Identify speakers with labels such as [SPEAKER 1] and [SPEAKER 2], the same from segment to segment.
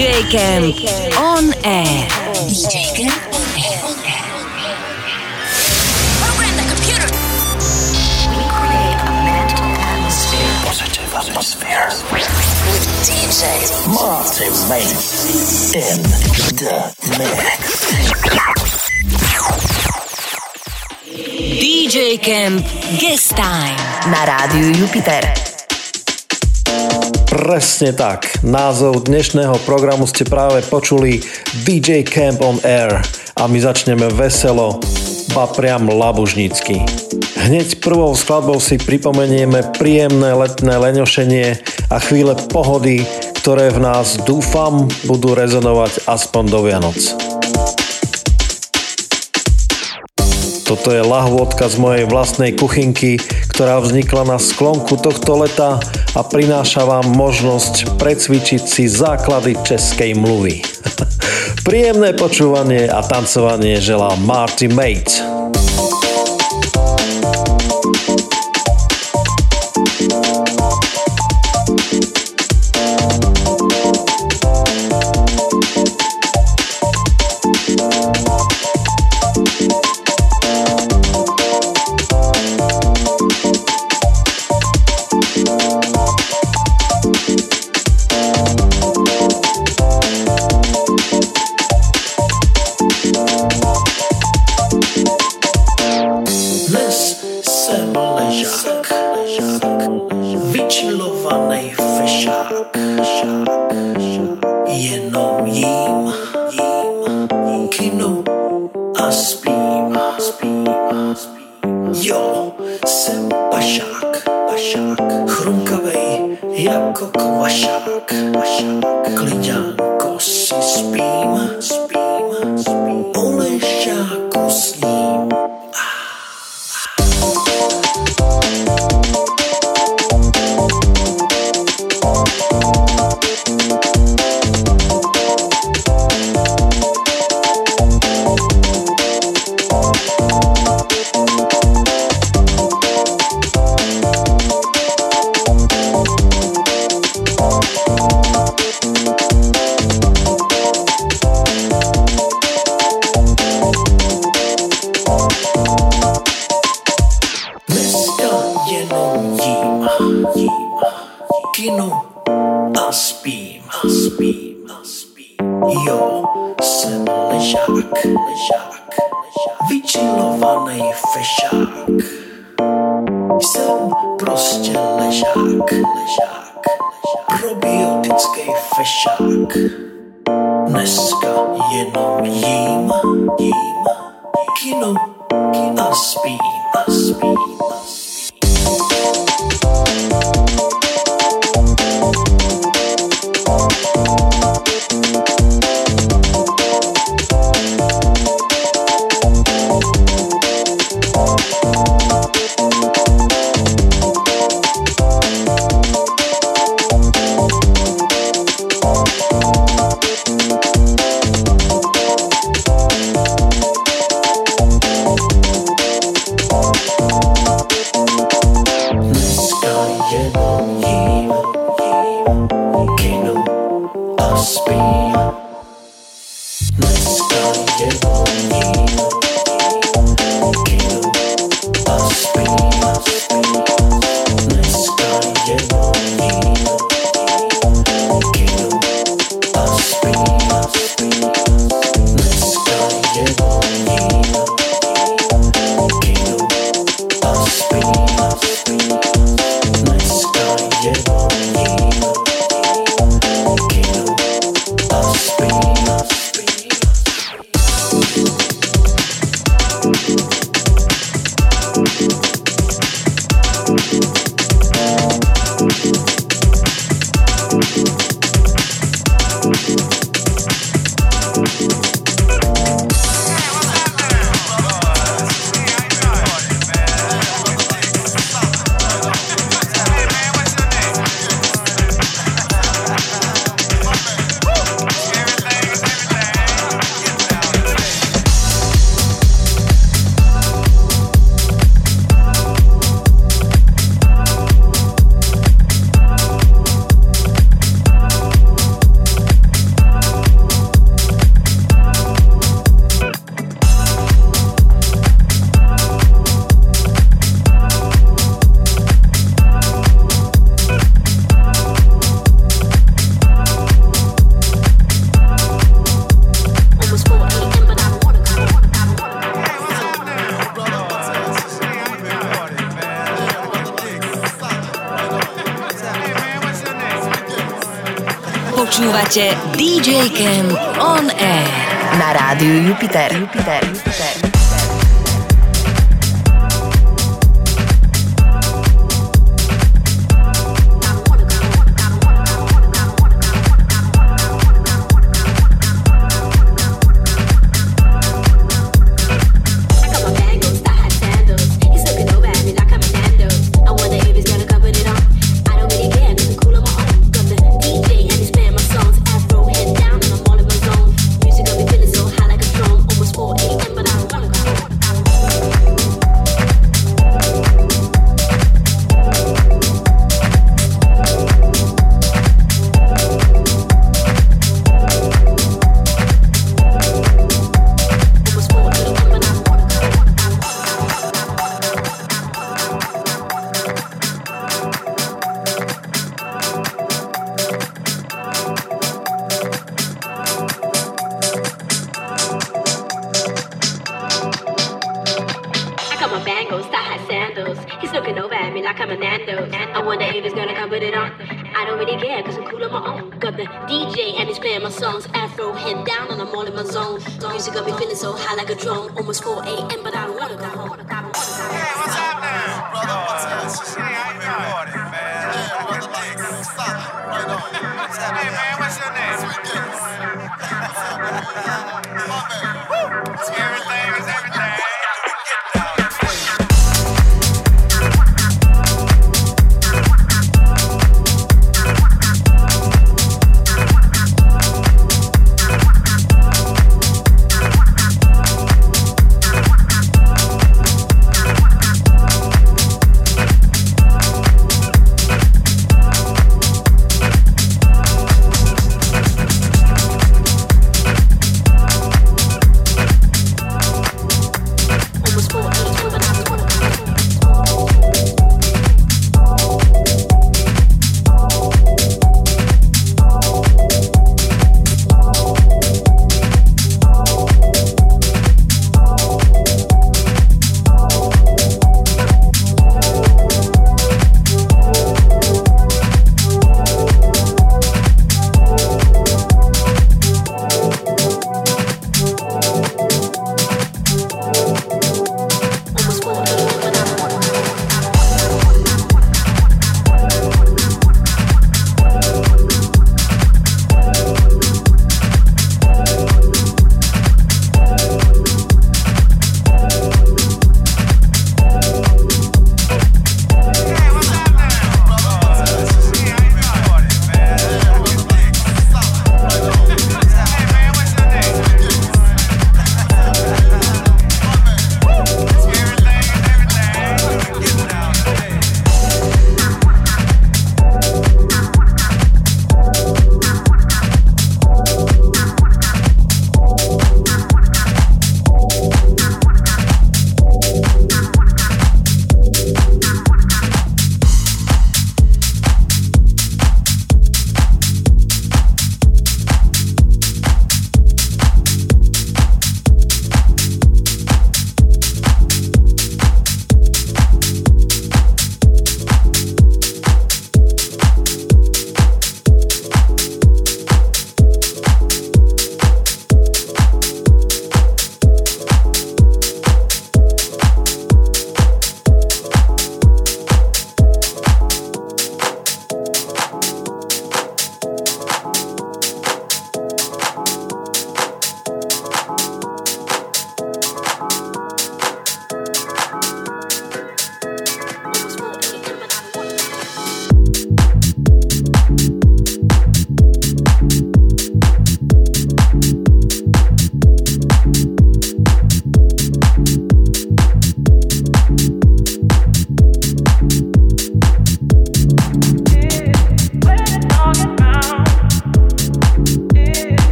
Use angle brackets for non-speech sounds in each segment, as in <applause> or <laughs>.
[SPEAKER 1] DJ Camp on air. DJ Camp on air.
[SPEAKER 2] Program the computer.
[SPEAKER 3] We create a mental atmosphere. Positive atmosphere.
[SPEAKER 2] With DJ
[SPEAKER 3] Martin Mate in the mix.
[SPEAKER 1] DJ Camp Guest Time.
[SPEAKER 4] Na rádiu Jupiter.
[SPEAKER 5] Presne tak. Názov dnešného programu ste práve počuli DJ Camp on Air a my začneme veselo, ba priam labužnícky. Hneď prvou skladbou si pripomenieme príjemné letné leňošenie a chvíle pohody, ktoré v nás dúfam budú rezonovať aspoň do Vianoc. Toto je lahôdka z mojej vlastnej kuchynky, ktorá vznikla na sklonku tohto leta a prináša vám možnosť precvičiť si základy českej mluvy. <laughs> Príjemné počúvanie a tancovanie želá Marty Mate.
[SPEAKER 6] Jo, jsem
[SPEAKER 7] pašák, pašák, chrunkavej jako
[SPEAKER 8] kvašák, pašák. Kliďánko
[SPEAKER 9] si spím, spím, spím. Olešťáku sním. speed.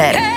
[SPEAKER 9] Twitter.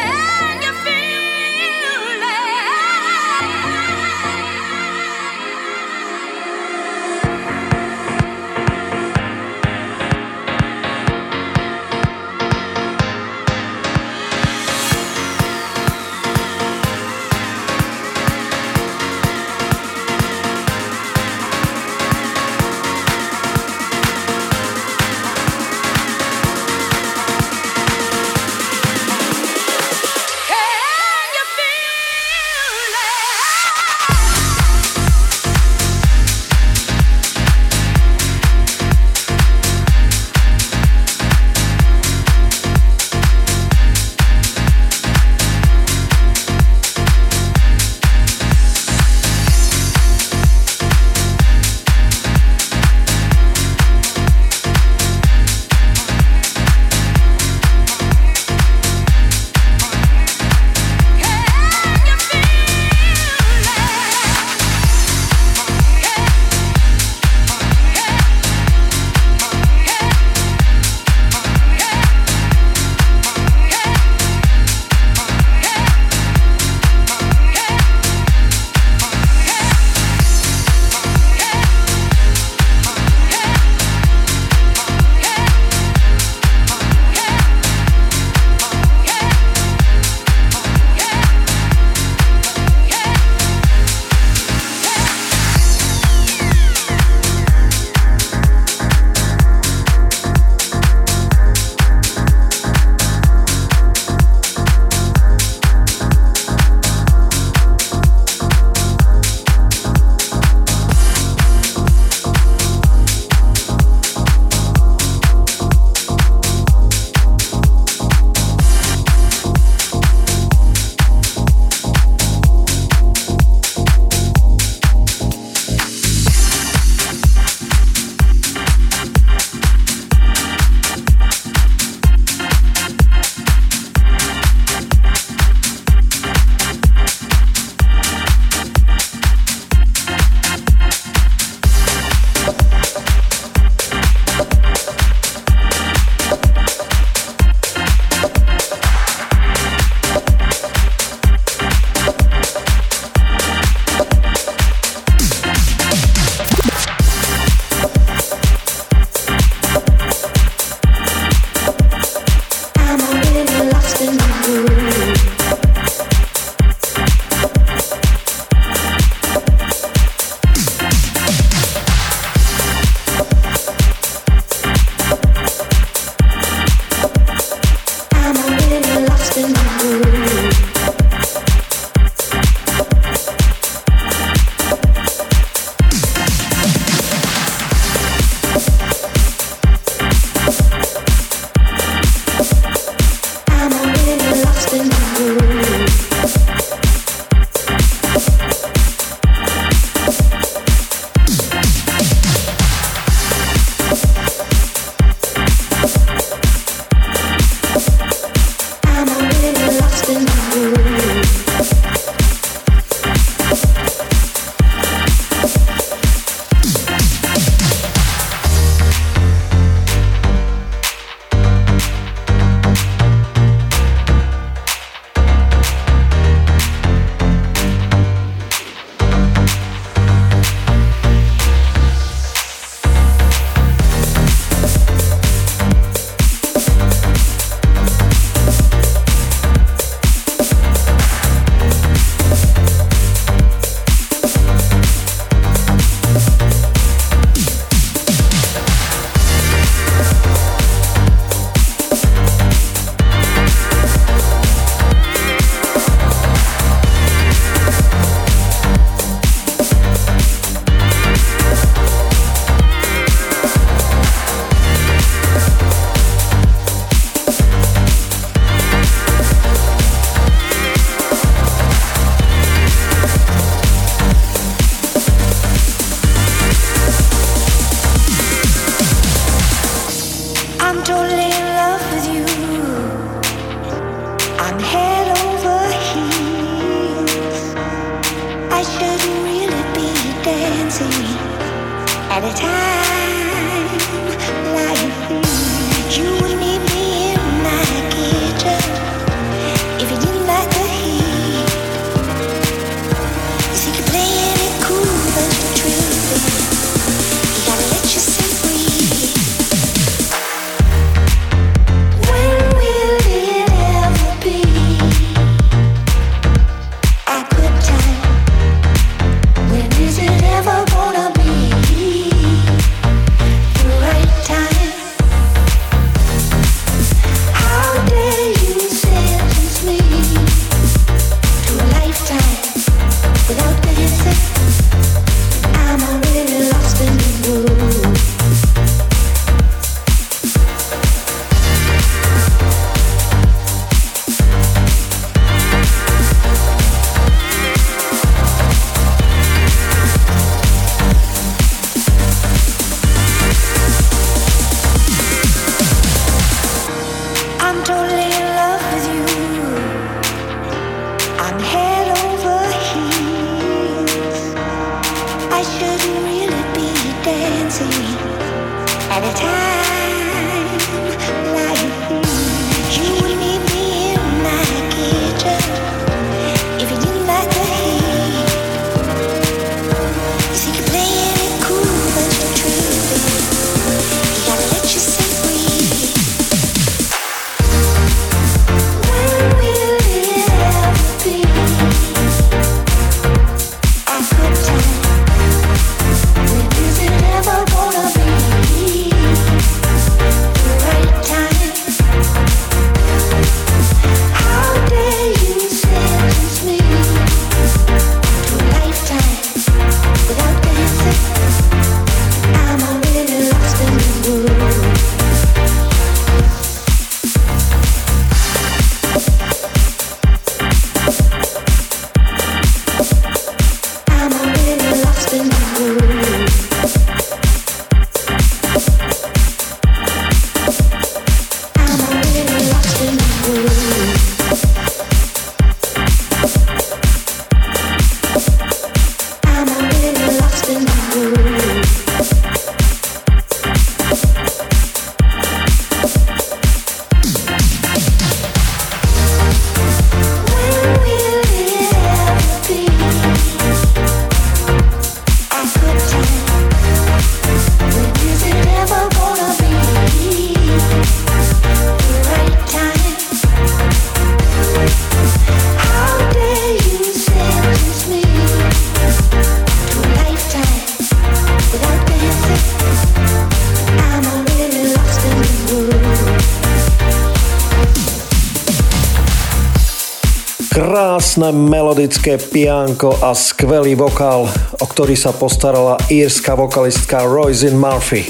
[SPEAKER 10] Krásne melodické pianko a skvelý vokál, o ktorý sa postarala írska vokalistka Roisin Murphy.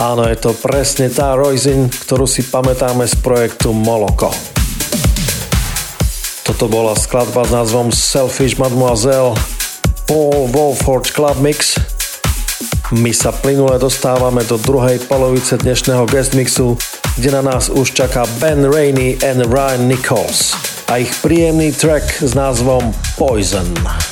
[SPEAKER 10] Áno, je to presne tá Roisin, ktorú si pamätáme z projektu Moloko. Toto bola skladba s názvom Selfish Mademoiselle Paul Wolford Club Mix. My sa plynule dostávame do druhej polovice dnešného guest mixu, kde na nás už čaká Ben Rainey and Ryan Nichols a ich príjemný track s názvom Poison.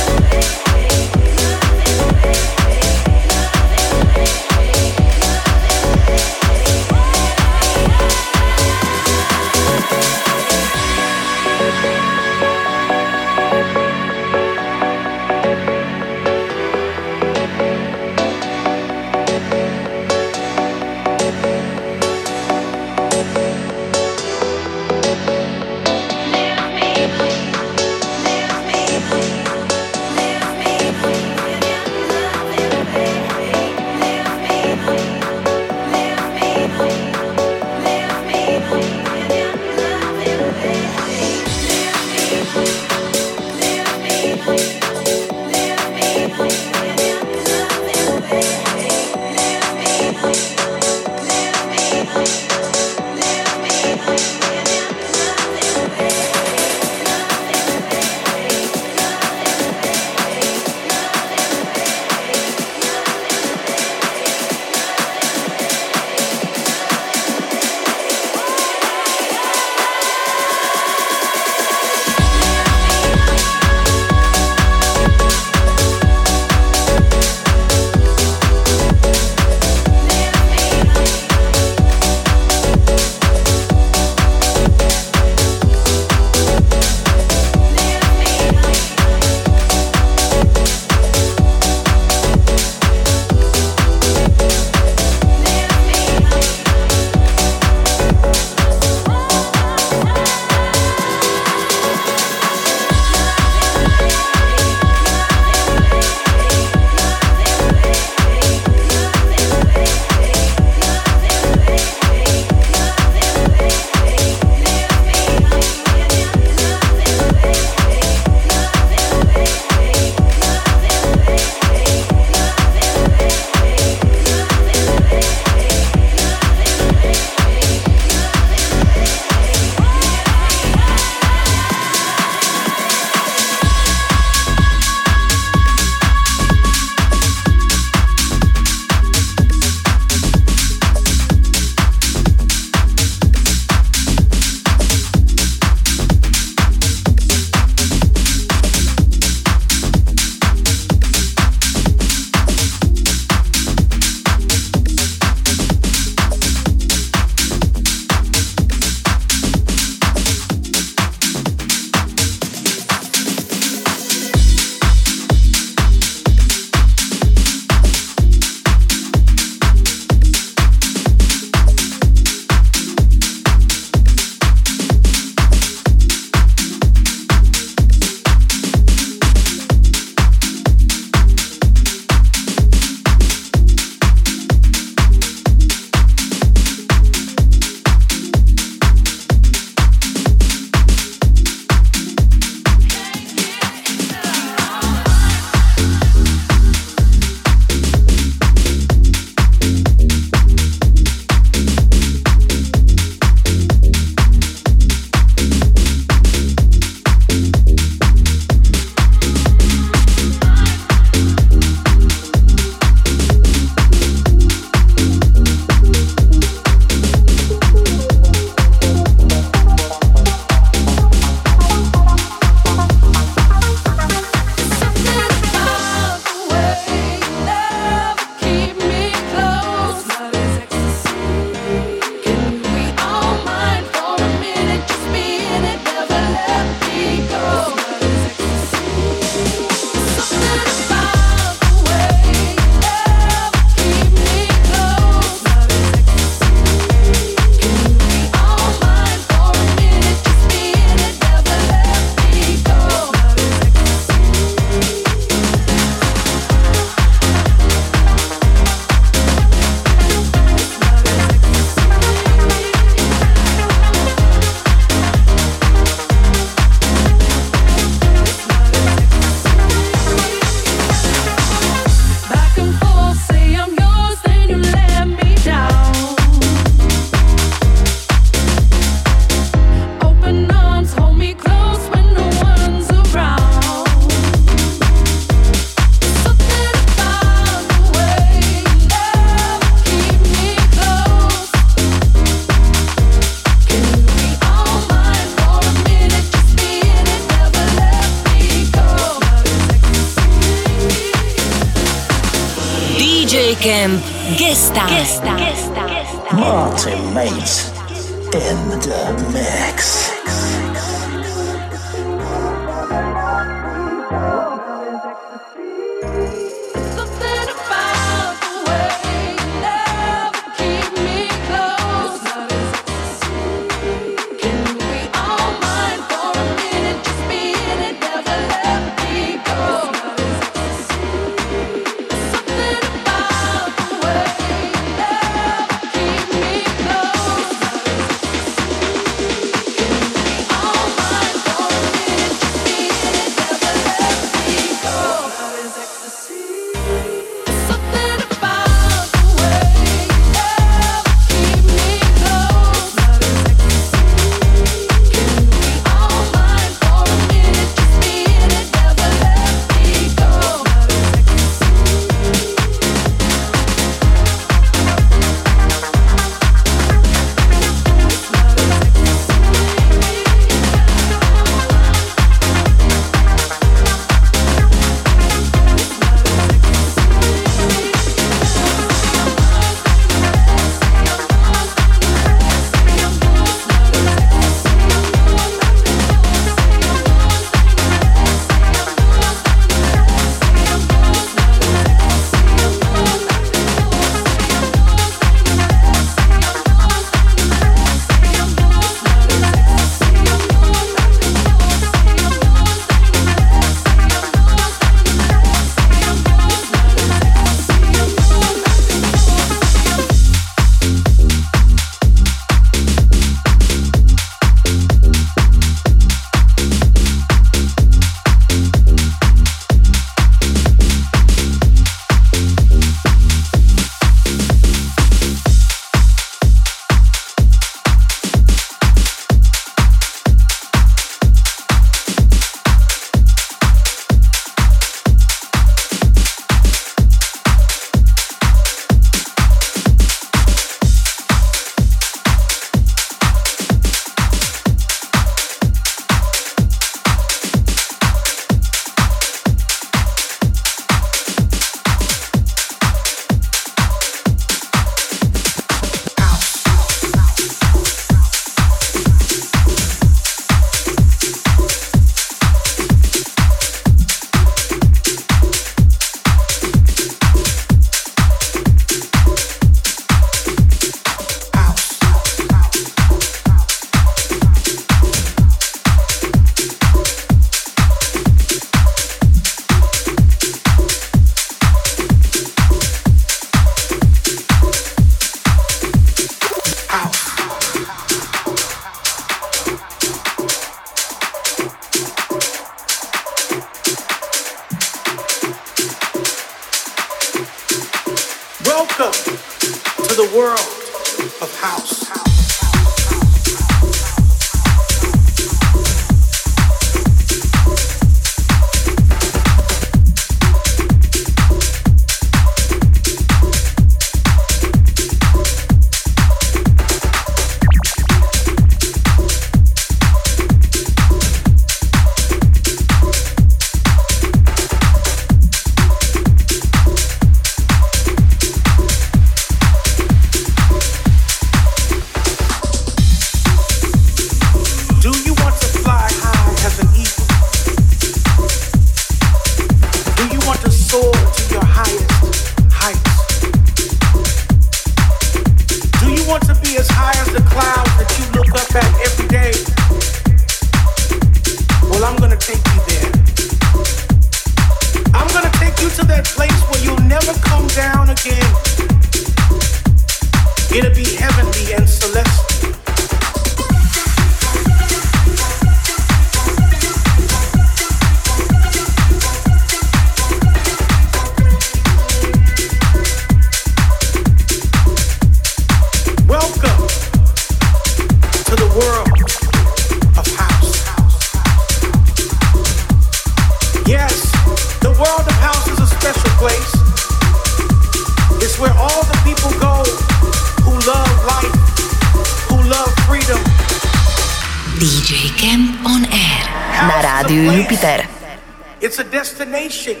[SPEAKER 11] Destination.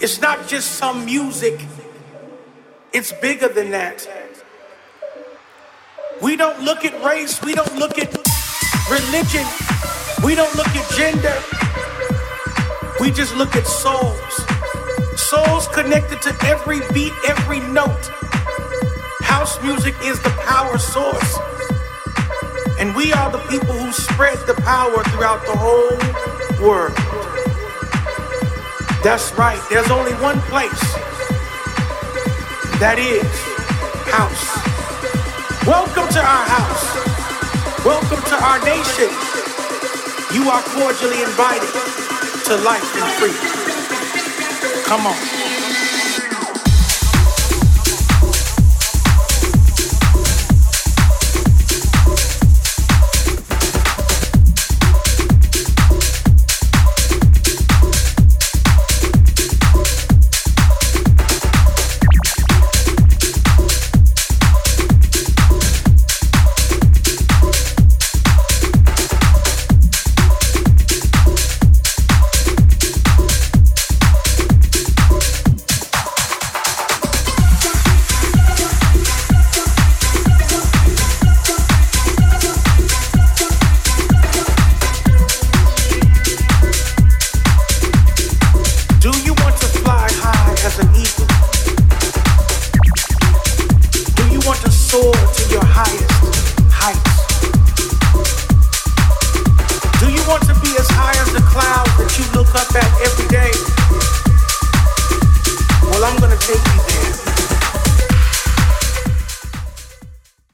[SPEAKER 11] It's not just some music It's bigger than that. We don't look at race, we don't look at religion, we don't look at gender. We just look at souls. Souls connected to every beat, every note. House music is the power source. And we are the people who spread the power throughout the whole world. That's right, there's only one place. That is house. Welcome to our house. Welcome to our nation. You are cordially invited to life and freedom. Come on.